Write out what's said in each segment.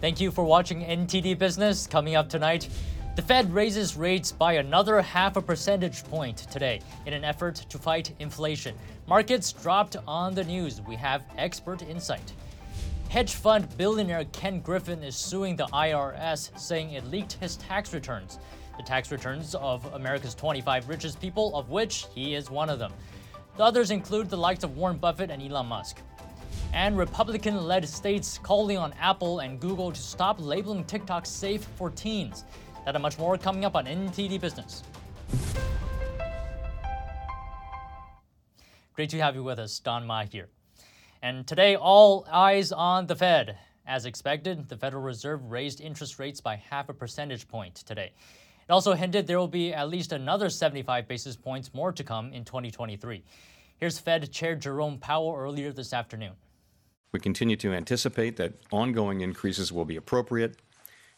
Thank you for watching NTD Business. Coming up tonight, the Fed raises rates by another half a percentage point today in an effort to fight inflation. Markets dropped on the news. We have expert insight. Hedge fund billionaire Ken Griffin is suing the IRS, saying it leaked his tax returns. The tax returns of America's 25 richest people, of which he is one of them. The others include the likes of Warren Buffett and Elon Musk. And Republican led states calling on Apple and Google to stop labeling TikTok safe for teens. That and much more coming up on NTD Business. Great to have you with us, Don Ma here. And today, all eyes on the Fed. As expected, the Federal Reserve raised interest rates by half a percentage point today. It also hinted there will be at least another 75 basis points more to come in 2023. Here's Fed Chair Jerome Powell earlier this afternoon. We continue to anticipate that ongoing increases will be appropriate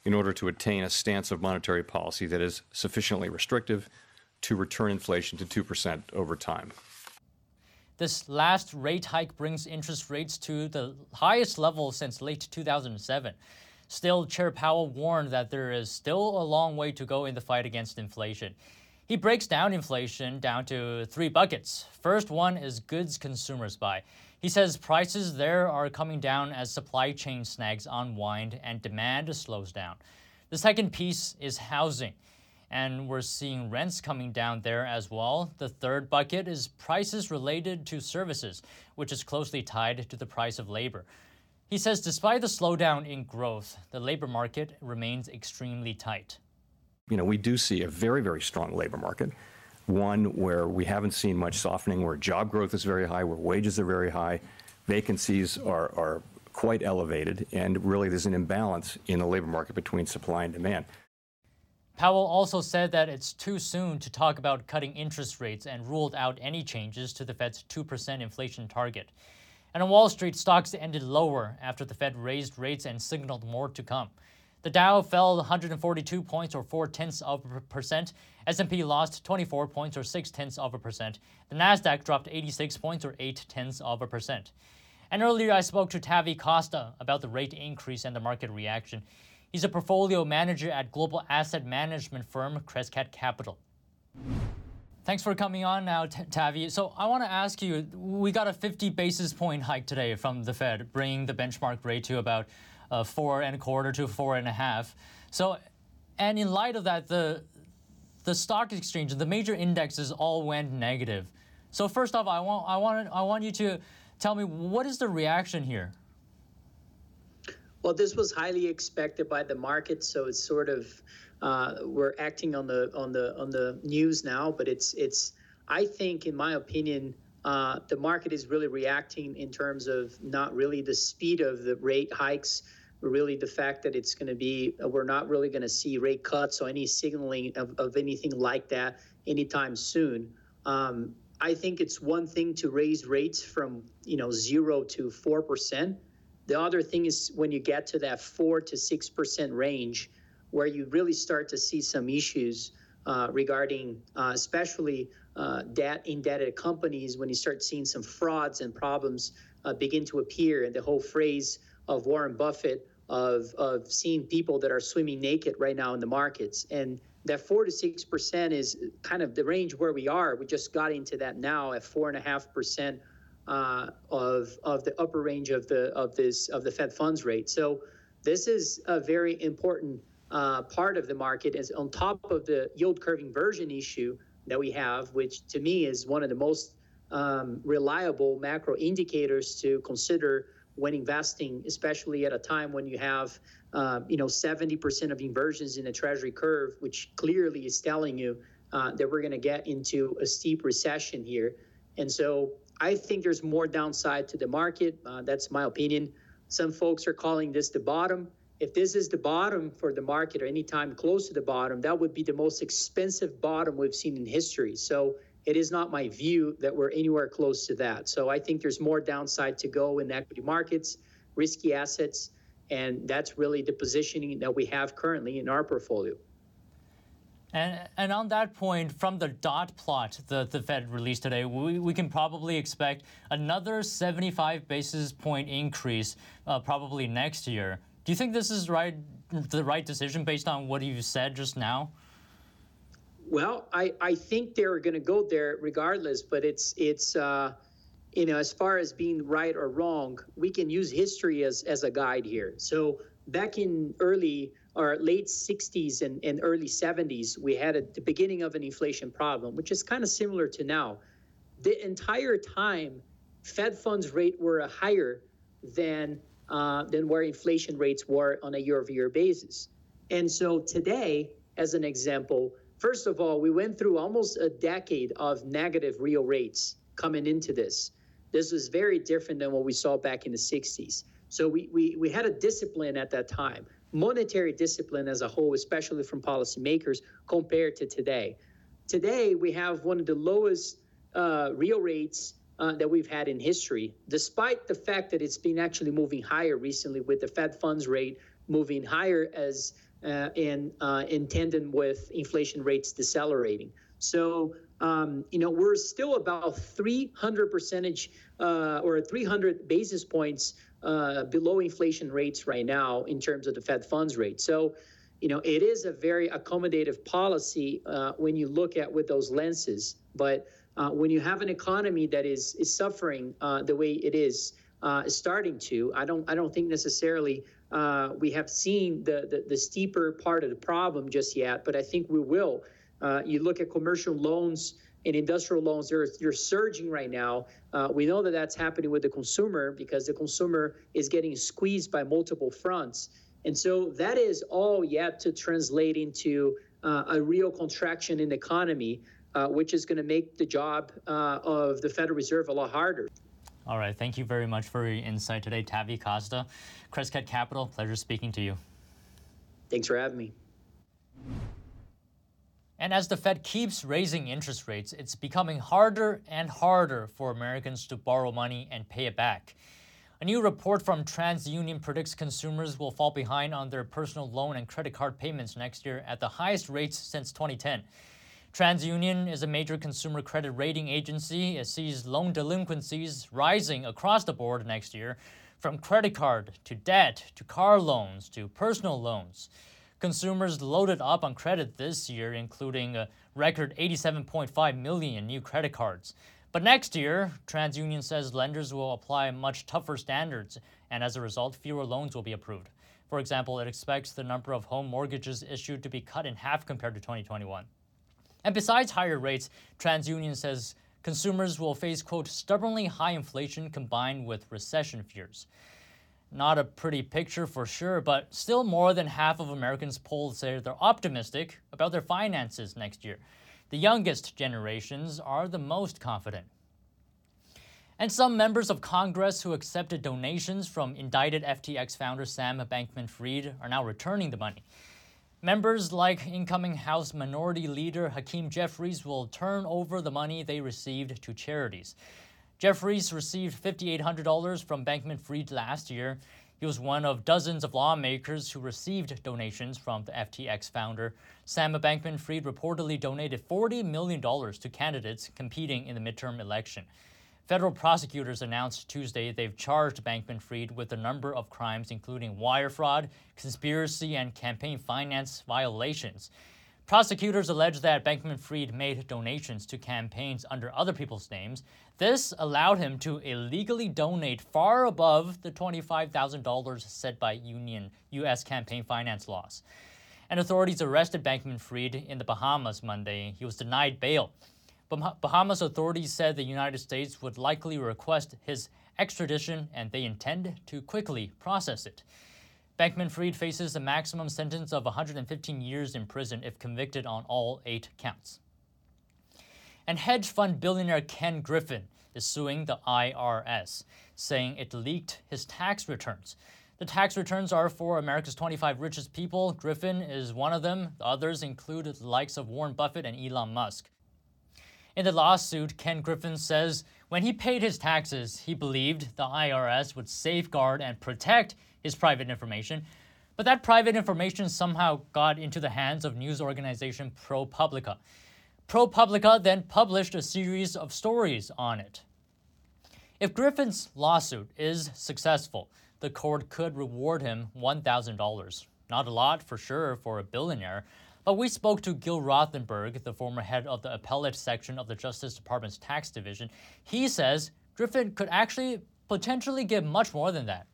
in order to attain a stance of monetary policy that is sufficiently restrictive to return inflation to 2% over time. This last rate hike brings interest rates to the highest level since late 2007. Still, Chair Powell warned that there is still a long way to go in the fight against inflation. He breaks down inflation down to three buckets. First one is goods consumers buy. He says prices there are coming down as supply chain snags unwind and demand slows down. The second piece is housing, and we're seeing rents coming down there as well. The third bucket is prices related to services, which is closely tied to the price of labor. He says despite the slowdown in growth, the labor market remains extremely tight. You know, we do see a very, very strong labor market one where we haven't seen much softening, where job growth is very high, where wages are very high, vacancies are, are quite elevated, and really there's an imbalance in the labor market between supply and demand. Powell also said that it's too soon to talk about cutting interest rates and ruled out any changes to the Fed's 2% inflation target. And on Wall Street, stocks ended lower after the Fed raised rates and signaled more to come. The Dow fell 142 points or 4 tenths of a percent. S&P lost 24 points or 6 tenths of a percent. The Nasdaq dropped 86 points or 8 tenths of a percent. And earlier I spoke to Tavi Costa about the rate increase and the market reaction. He's a portfolio manager at global asset management firm Crescat Capital. Thanks for coming on now, Tavi. So I want to ask you, we got a 50 basis point hike today from the Fed, bringing the benchmark rate to about uh, four and a quarter to four and a half. So, and in light of that, the the stock exchange, the major indexes all went negative. So first off, I want I want I want you to tell me what is the reaction here. Well, this was highly expected by the market, so it's sort of uh, we're acting on the on the on the news now, but it's it's I think, in my opinion, uh, the market is really reacting in terms of not really the speed of the rate hikes, really the fact that it's going to be, we're not really going to see rate cuts or any signaling of, of anything like that anytime soon. Um, I think it's one thing to raise rates from, you know, zero to 4%. The other thing is when you get to that four to 6% range, where you really start to see some issues uh, regarding, uh, especially uh, debt indebted companies, when you start seeing some frauds and problems uh, begin to appear, and the whole phrase of Warren Buffett of, of seeing people that are swimming naked right now in the markets. And that four to six percent is kind of the range where we are. We just got into that now at four and a half percent uh, of of the upper range of the of this of the Fed funds rate. So this is a very important uh, part of the market. Is on top of the yield curve inversion issue that we have, which to me is one of the most um, reliable macro indicators to consider when investing, especially at a time when you have, uh, you know, 70% of inversions in the treasury curve, which clearly is telling you uh, that we're going to get into a steep recession here. And so I think there's more downside to the market. Uh, that's my opinion. Some folks are calling this the bottom. If this is the bottom for the market or any time close to the bottom, that would be the most expensive bottom we've seen in history. So it is not my view that we're anywhere close to that. So I think there's more downside to go in equity markets, risky assets, and that's really the positioning that we have currently in our portfolio. And, and on that point, from the dot plot that the Fed released today, we, we can probably expect another 75 basis point increase uh, probably next year. Do you think this is right, the right decision based on what you said just now? Well, I, I think they're going to go there regardless, but it's it's uh, you know as far as being right or wrong, we can use history as as a guide here. So back in early or late 60s and, and early 70s, we had a, the beginning of an inflation problem, which is kind of similar to now. The entire time, Fed funds rate were higher than uh, than where inflation rates were on a year-over-year basis. And so today, as an example, first of all, we went through almost a decade of negative real rates coming into this. This was very different than what we saw back in the 60s. So we, we, we had a discipline at that time, monetary discipline as a whole, especially from policymakers, compared to today. Today, we have one of the lowest uh, real rates uh, that we've had in history, despite the fact that it's been actually moving higher recently with the Fed funds rate moving higher as uh, in, uh, in tandem with inflation rates decelerating. So, um, you know, we're still about 300 percentage uh, or 300 basis points uh, below inflation rates right now in terms of the Fed funds rate. So, you know, it is a very accommodative policy uh, when you look at with those lenses. But uh, when you have an economy that is is suffering uh, the way it is, uh, starting to, I don't I don't think necessarily uh, we have seen the, the, the steeper part of the problem just yet, but I think we will. Uh, you look at commercial loans and industrial loans; they're they're surging right now. Uh, we know that that's happening with the consumer because the consumer is getting squeezed by multiple fronts, and so that is all yet to translate into uh, a real contraction in the economy, uh, which is going to make the job uh, of the Federal Reserve a lot harder. All right, thank you very much for your insight today, Tavi Costa. Crescat Capital, pleasure speaking to you. Thanks for having me. And as the Fed keeps raising interest rates, it's becoming harder and harder for Americans to borrow money and pay it back. A new report from TransUnion predicts consumers will fall behind on their personal loan and credit card payments next year at the highest rates since 2010. TransUnion is a major consumer credit rating agency. It sees loan delinquencies rising across the board next year, from credit card to debt to car loans to personal loans. Consumers loaded up on credit this year, including a record 87.5 million new credit cards. But next year, TransUnion says lenders will apply much tougher standards, and as a result, fewer loans will be approved. For example, it expects the number of home mortgages issued to be cut in half compared to 2021. And besides higher rates, TransUnion says consumers will face, quote, stubbornly high inflation combined with recession fears. Not a pretty picture for sure, but still more than half of Americans polled say they're optimistic about their finances next year. The youngest generations are the most confident. And some members of Congress who accepted donations from indicted FTX founder Sam Bankman Fried are now returning the money. Members like incoming House Minority Leader Hakeem Jeffries will turn over the money they received to charities. Jeffries received $5,800 from Bankman Fried last year. He was one of dozens of lawmakers who received donations from the FTX founder. Sam Bankman Fried reportedly donated $40 million to candidates competing in the midterm election. Federal prosecutors announced Tuesday they've charged Bankman Fried with a number of crimes, including wire fraud, conspiracy, and campaign finance violations. Prosecutors allege that Bankman Fried made donations to campaigns under other people's names. This allowed him to illegally donate far above the $25,000 set by union U.S. campaign finance laws. And authorities arrested Bankman Fried in the Bahamas Monday. He was denied bail. Bahamas authorities said the United States would likely request his extradition and they intend to quickly process it. Bankman Fried faces a maximum sentence of 115 years in prison if convicted on all eight counts. And hedge fund billionaire Ken Griffin is suing the IRS, saying it leaked his tax returns. The tax returns are for America's 25 richest people. Griffin is one of them. The others include the likes of Warren Buffett and Elon Musk. In the lawsuit, Ken Griffin says when he paid his taxes, he believed the IRS would safeguard and protect his private information. But that private information somehow got into the hands of news organization ProPublica. ProPublica then published a series of stories on it. If Griffin's lawsuit is successful, the court could reward him $1,000. Not a lot, for sure, for a billionaire. But we spoke to Gil Rothenberg, the former head of the appellate section of the Justice Department's tax division. He says Griffin could actually potentially get much more than that.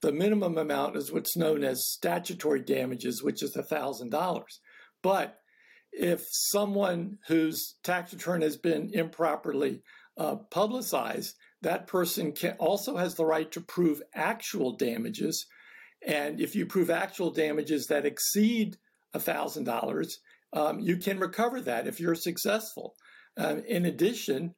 The minimum amount is what's known as statutory damages, which is $1,000. But if someone whose tax return has been improperly uh, publicized, that person can, also has the right to prove actual damages. And if you prove actual damages that exceed $1,000, um, you can recover that if you're successful. Uh, in addition,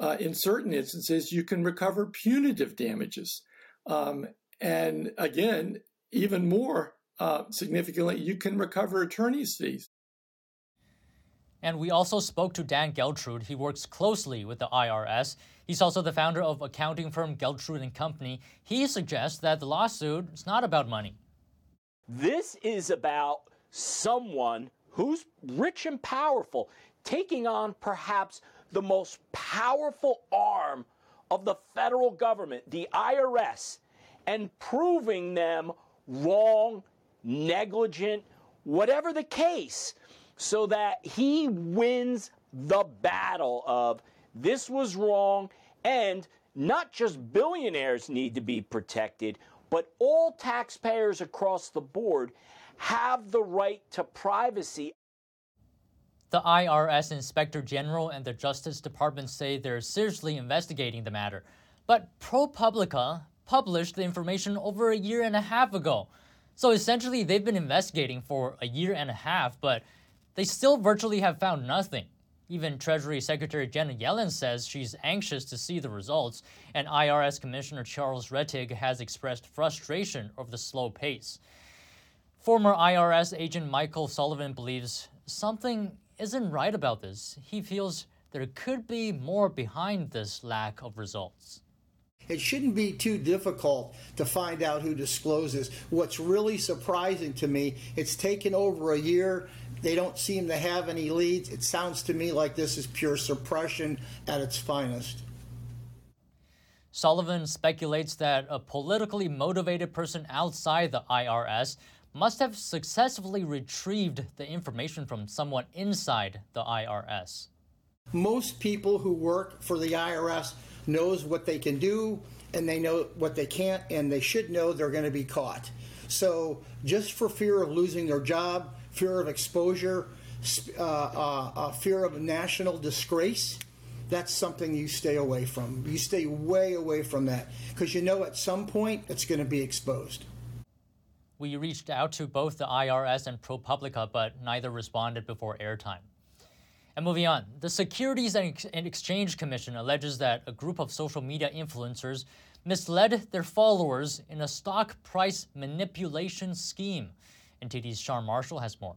uh, in certain instances, you can recover punitive damages. Um, and again, even more uh, significantly, you can recover attorney's fees. And we also spoke to Dan Geltrude. He works closely with the IRS. He's also the founder of accounting firm Geltrude and Company. He suggests that the lawsuit is not about money. This is about someone who's rich and powerful taking on perhaps the most powerful arm of the federal government, the IRS, and proving them wrong, negligent, whatever the case so that he wins the battle of this was wrong and not just billionaires need to be protected, but all taxpayers across the board have the right to privacy. The IRS Inspector General and the Justice Department say they're seriously investigating the matter. But ProPublica published the information over a year and a half ago. So essentially, they've been investigating for a year and a half, but they still virtually have found nothing. Even Treasury Secretary Janet Yellen says she's anxious to see the results, and IRS Commissioner Charles Rettig has expressed frustration over the slow pace. Former IRS agent Michael Sullivan believes something isn't right about this. He feels there could be more behind this lack of results. It shouldn't be too difficult to find out who discloses. What's really surprising to me, it's taken over a year. They don't seem to have any leads. It sounds to me like this is pure suppression at its finest. Sullivan speculates that a politically motivated person outside the IRS must have successfully retrieved the information from someone inside the IRS. Most people who work for the IRS knows what they can do and they know what they can't and they should know they're going to be caught. So just for fear of losing their job, fear of exposure, uh, uh, uh, fear of national disgrace, that's something you stay away from. You stay way away from that because you know at some point it's going to be exposed. We reached out to both the IRS and ProPublica, but neither responded before airtime. And moving on, the Securities and Exchange Commission alleges that a group of social media influencers misled their followers in a stock price manipulation scheme. NTD's Sean Marshall has more.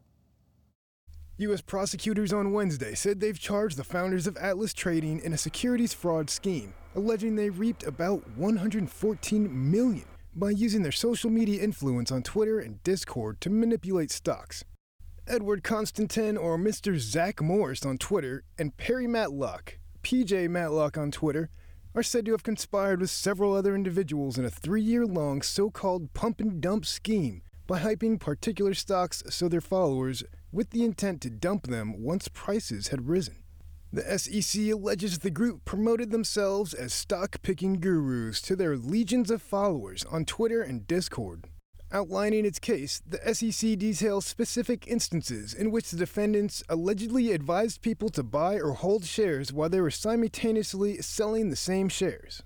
U.S. prosecutors on Wednesday said they've charged the founders of Atlas Trading in a securities fraud scheme, alleging they reaped about 114 million by using their social media influence on Twitter and Discord to manipulate stocks. Edward Constantin or Mr. Zach Morris on Twitter and Perry Matlock, PJ Matlock on Twitter, are said to have conspired with several other individuals in a three year long so called pump and dump scheme by hyping particular stocks so their followers with the intent to dump them once prices had risen. The SEC alleges the group promoted themselves as stock picking gurus to their legions of followers on Twitter and Discord. Outlining its case, the SEC details specific instances in which the defendants allegedly advised people to buy or hold shares while they were simultaneously selling the same shares.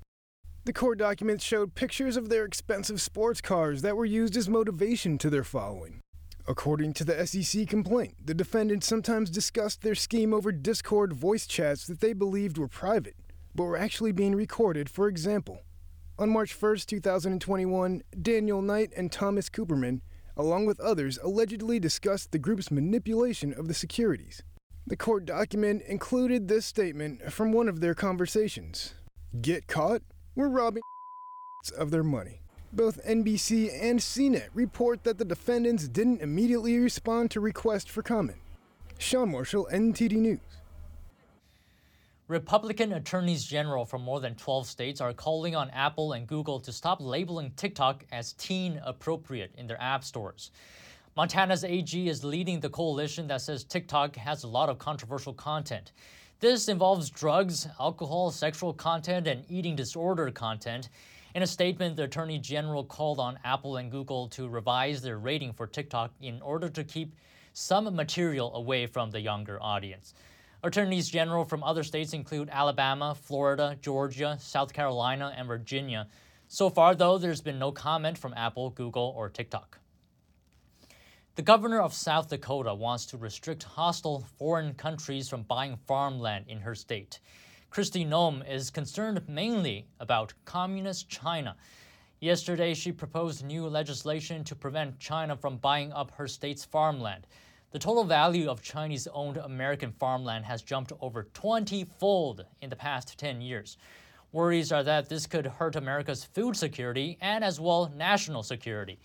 The court documents showed pictures of their expensive sports cars that were used as motivation to their following. According to the SEC complaint, the defendants sometimes discussed their scheme over Discord voice chats that they believed were private, but were actually being recorded, for example. On March 1, 2021, Daniel Knight and Thomas Cooperman, along with others, allegedly discussed the group's manipulation of the securities. The court document included this statement from one of their conversations Get caught? We're robbing of their money. Both NBC and CNET report that the defendants didn't immediately respond to requests for comment. Sean Marshall, NTD News. Republican attorneys general from more than 12 states are calling on Apple and Google to stop labeling TikTok as teen appropriate in their app stores. Montana's AG is leading the coalition that says TikTok has a lot of controversial content. This involves drugs, alcohol, sexual content, and eating disorder content. In a statement, the Attorney General called on Apple and Google to revise their rating for TikTok in order to keep some material away from the younger audience. Attorneys general from other states include Alabama, Florida, Georgia, South Carolina, and Virginia. So far, though, there's been no comment from Apple, Google, or TikTok. The governor of South Dakota wants to restrict hostile foreign countries from buying farmland in her state. Kristi Noem is concerned mainly about communist China. Yesterday, she proposed new legislation to prevent China from buying up her state's farmland. The total value of Chinese owned American farmland has jumped over 20 fold in the past 10 years. Worries are that this could hurt America's food security and, as well, national security.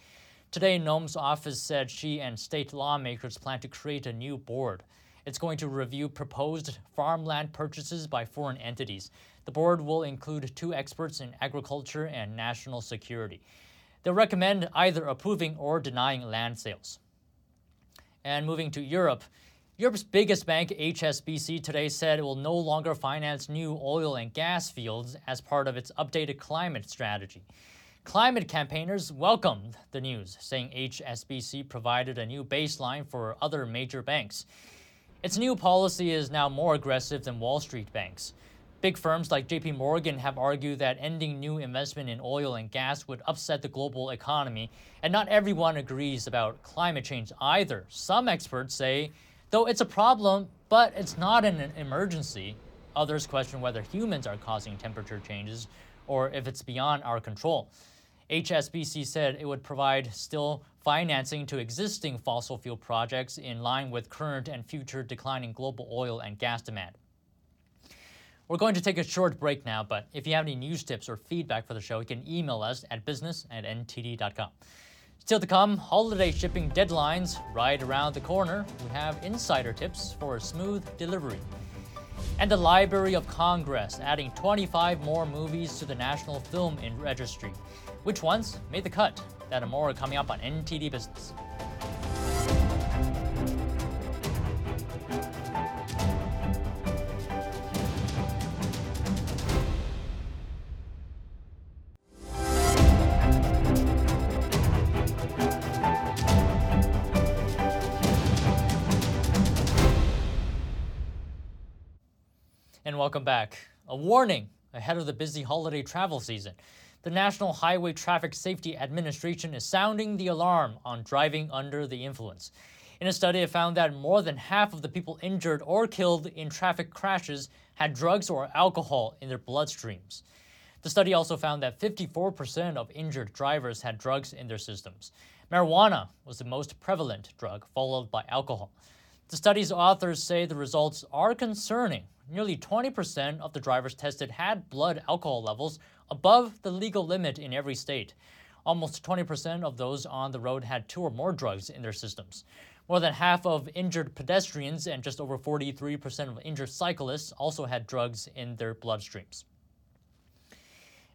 Today, Noem's office said she and state lawmakers plan to create a new board. It's going to review proposed farmland purchases by foreign entities. The board will include two experts in agriculture and national security. They'll recommend either approving or denying land sales. And moving to Europe, Europe's biggest bank, HSBC, today said it will no longer finance new oil and gas fields as part of its updated climate strategy. Climate campaigners welcomed the news, saying HSBC provided a new baseline for other major banks. Its new policy is now more aggressive than Wall Street banks. Big firms like JP Morgan have argued that ending new investment in oil and gas would upset the global economy, and not everyone agrees about climate change either. Some experts say, though it's a problem, but it's not an emergency. Others question whether humans are causing temperature changes or if it's beyond our control. HSBC said it would provide still financing to existing fossil fuel projects in line with current and future declining global oil and gas demand. We're going to take a short break now, but if you have any news tips or feedback for the show, you can email us at business at ntd.com. Still to come, holiday shipping deadlines right around the corner. We have insider tips for a smooth delivery. And the Library of Congress adding 25 more movies to the National Film Registry. Which ones made the cut? That and more coming up on NTD Business. And welcome back. A warning ahead of the busy holiday travel season. The National Highway Traffic Safety Administration is sounding the alarm on driving under the influence. In a study, it found that more than half of the people injured or killed in traffic crashes had drugs or alcohol in their bloodstreams. The study also found that 54% of injured drivers had drugs in their systems. Marijuana was the most prevalent drug, followed by alcohol. The study's authors say the results are concerning nearly 20% of the drivers tested had blood alcohol levels above the legal limit in every state. Almost 20% of those on the road had two or more drugs in their systems. More than half of injured pedestrians and just over 43% of injured cyclists also had drugs in their bloodstreams.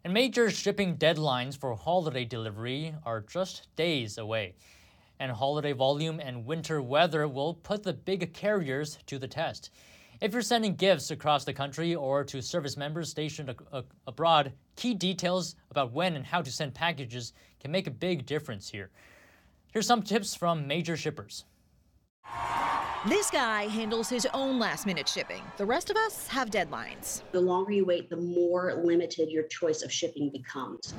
And major shipping deadlines for holiday delivery are just days away. And holiday volume and winter weather will put the big carriers to the test. If you're sending gifts across the country or to service members stationed abroad, key details about when and how to send packages can make a big difference here. Here's some tips from major shippers. This guy handles his own last minute shipping. The rest of us have deadlines. The longer you wait, the more limited your choice of shipping becomes.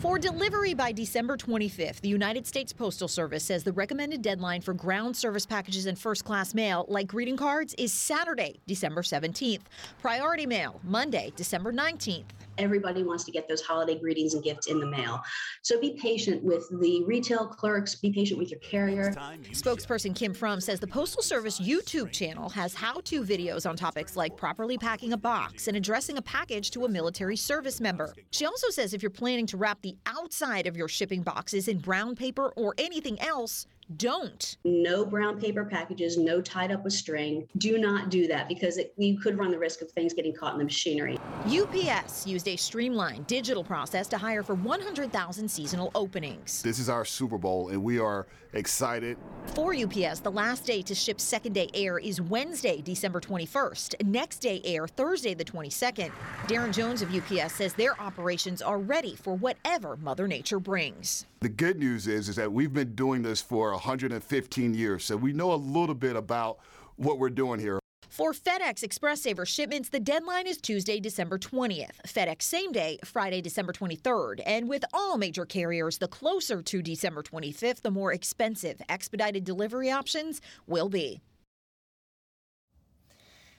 For delivery by December 25th, the United States Postal Service says the recommended deadline for ground service packages and first class mail, like greeting cards, is Saturday, December 17th. Priority mail, Monday, December 19th everybody wants to get those holiday greetings and gifts in the mail. So be patient with the retail clerks, be patient with your carrier. Spokesperson Kim Frum says the Postal Service YouTube channel has how to videos on topics like properly packing a box and addressing a package to a military service member. She also says if you're planning to wrap the outside of your shipping boxes in brown paper or anything else, don't. No brown paper packages, no tied up with string. Do not do that because it, you could run the risk of things getting caught in the machinery. UPS used a streamlined digital process to hire for 100,000 seasonal openings. This is our Super Bowl, and we are excited. For UPS, the last day to ship second day air is Wednesday, December 21st. Next day air, Thursday, the 22nd. Darren Jones of UPS says their operations are ready for whatever Mother Nature brings. The good news is, is that we've been doing this for 115 years, so we know a little bit about what we're doing here. For FedEx Express Saver shipments, the deadline is Tuesday, December 20th. FedEx same day, Friday, December 23rd. And with all major carriers, the closer to December 25th, the more expensive expedited delivery options will be.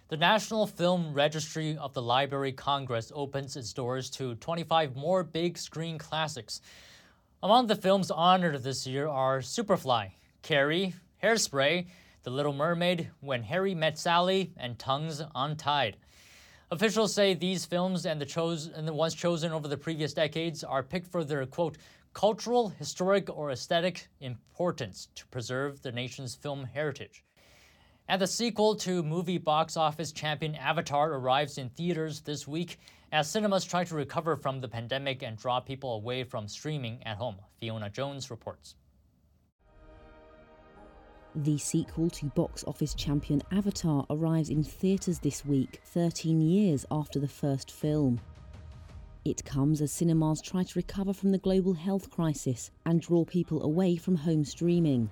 The National Film Registry of the Library Congress opens its doors to 25 more big screen classics. Among the films honored this year are Superfly, Carrie, Hairspray, The Little Mermaid, When Harry Met Sally, and Tongues Untied. Officials say these films and the, and the ones chosen over the previous decades are picked for their quote cultural, historic, or aesthetic importance to preserve the nation's film heritage. And the sequel to movie box office champion Avatar arrives in theaters this week as cinemas try to recover from the pandemic and draw people away from streaming at home. Fiona Jones reports. The sequel to box office champion Avatar arrives in theatres this week, 13 years after the first film. It comes as cinemas try to recover from the global health crisis and draw people away from home streaming.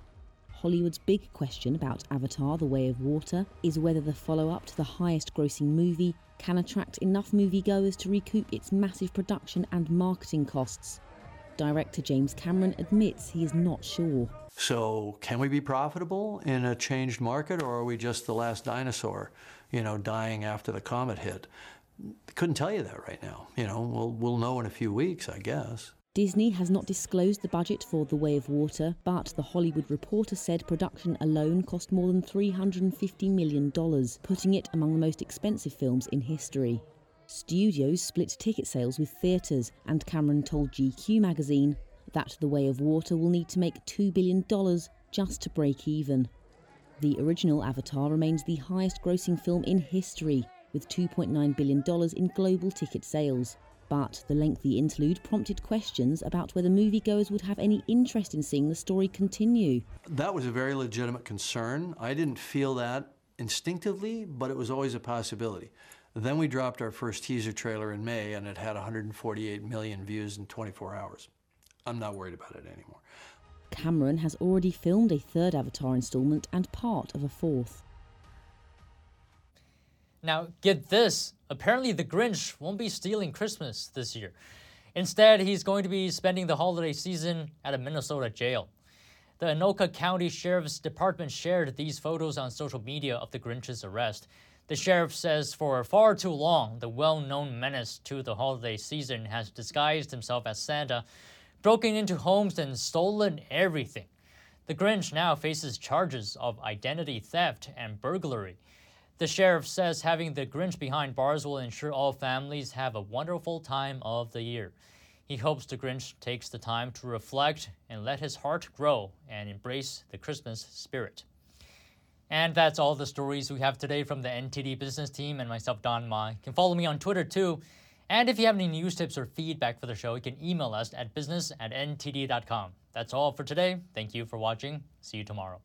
Hollywood's big question about Avatar The Way of Water is whether the follow up to the highest grossing movie can attract enough moviegoers to recoup its massive production and marketing costs. Director James Cameron admits he is not sure. So, can we be profitable in a changed market, or are we just the last dinosaur, you know, dying after the comet hit? Couldn't tell you that right now. You know, we'll, we'll know in a few weeks, I guess. Disney has not disclosed the budget for The Way of Water, but The Hollywood Reporter said production alone cost more than $350 million, putting it among the most expensive films in history. Studios split ticket sales with theatres, and Cameron told GQ magazine that The Way of Water will need to make $2 billion just to break even. The original Avatar remains the highest grossing film in history, with $2.9 billion in global ticket sales. But the lengthy interlude prompted questions about whether moviegoers would have any interest in seeing the story continue. That was a very legitimate concern. I didn't feel that instinctively, but it was always a possibility. Then we dropped our first teaser trailer in May, and it had 148 million views in 24 hours. I'm not worried about it anymore. Cameron has already filmed a third Avatar installment and part of a fourth. Now, get this apparently, the Grinch won't be stealing Christmas this year. Instead, he's going to be spending the holiday season at a Minnesota jail. The Anoka County Sheriff's Department shared these photos on social media of the Grinch's arrest. The sheriff says for far too long, the well known menace to the holiday season has disguised himself as Santa, broken into homes and stolen everything. The Grinch now faces charges of identity theft and burglary. The sheriff says having the Grinch behind bars will ensure all families have a wonderful time of the year. He hopes the Grinch takes the time to reflect and let his heart grow and embrace the Christmas spirit. And that's all the stories we have today from the NTD business team and myself, Don Ma. You can follow me on Twitter too. And if you have any news tips or feedback for the show, you can email us at business at ntd.com. That's all for today. Thank you for watching. See you tomorrow.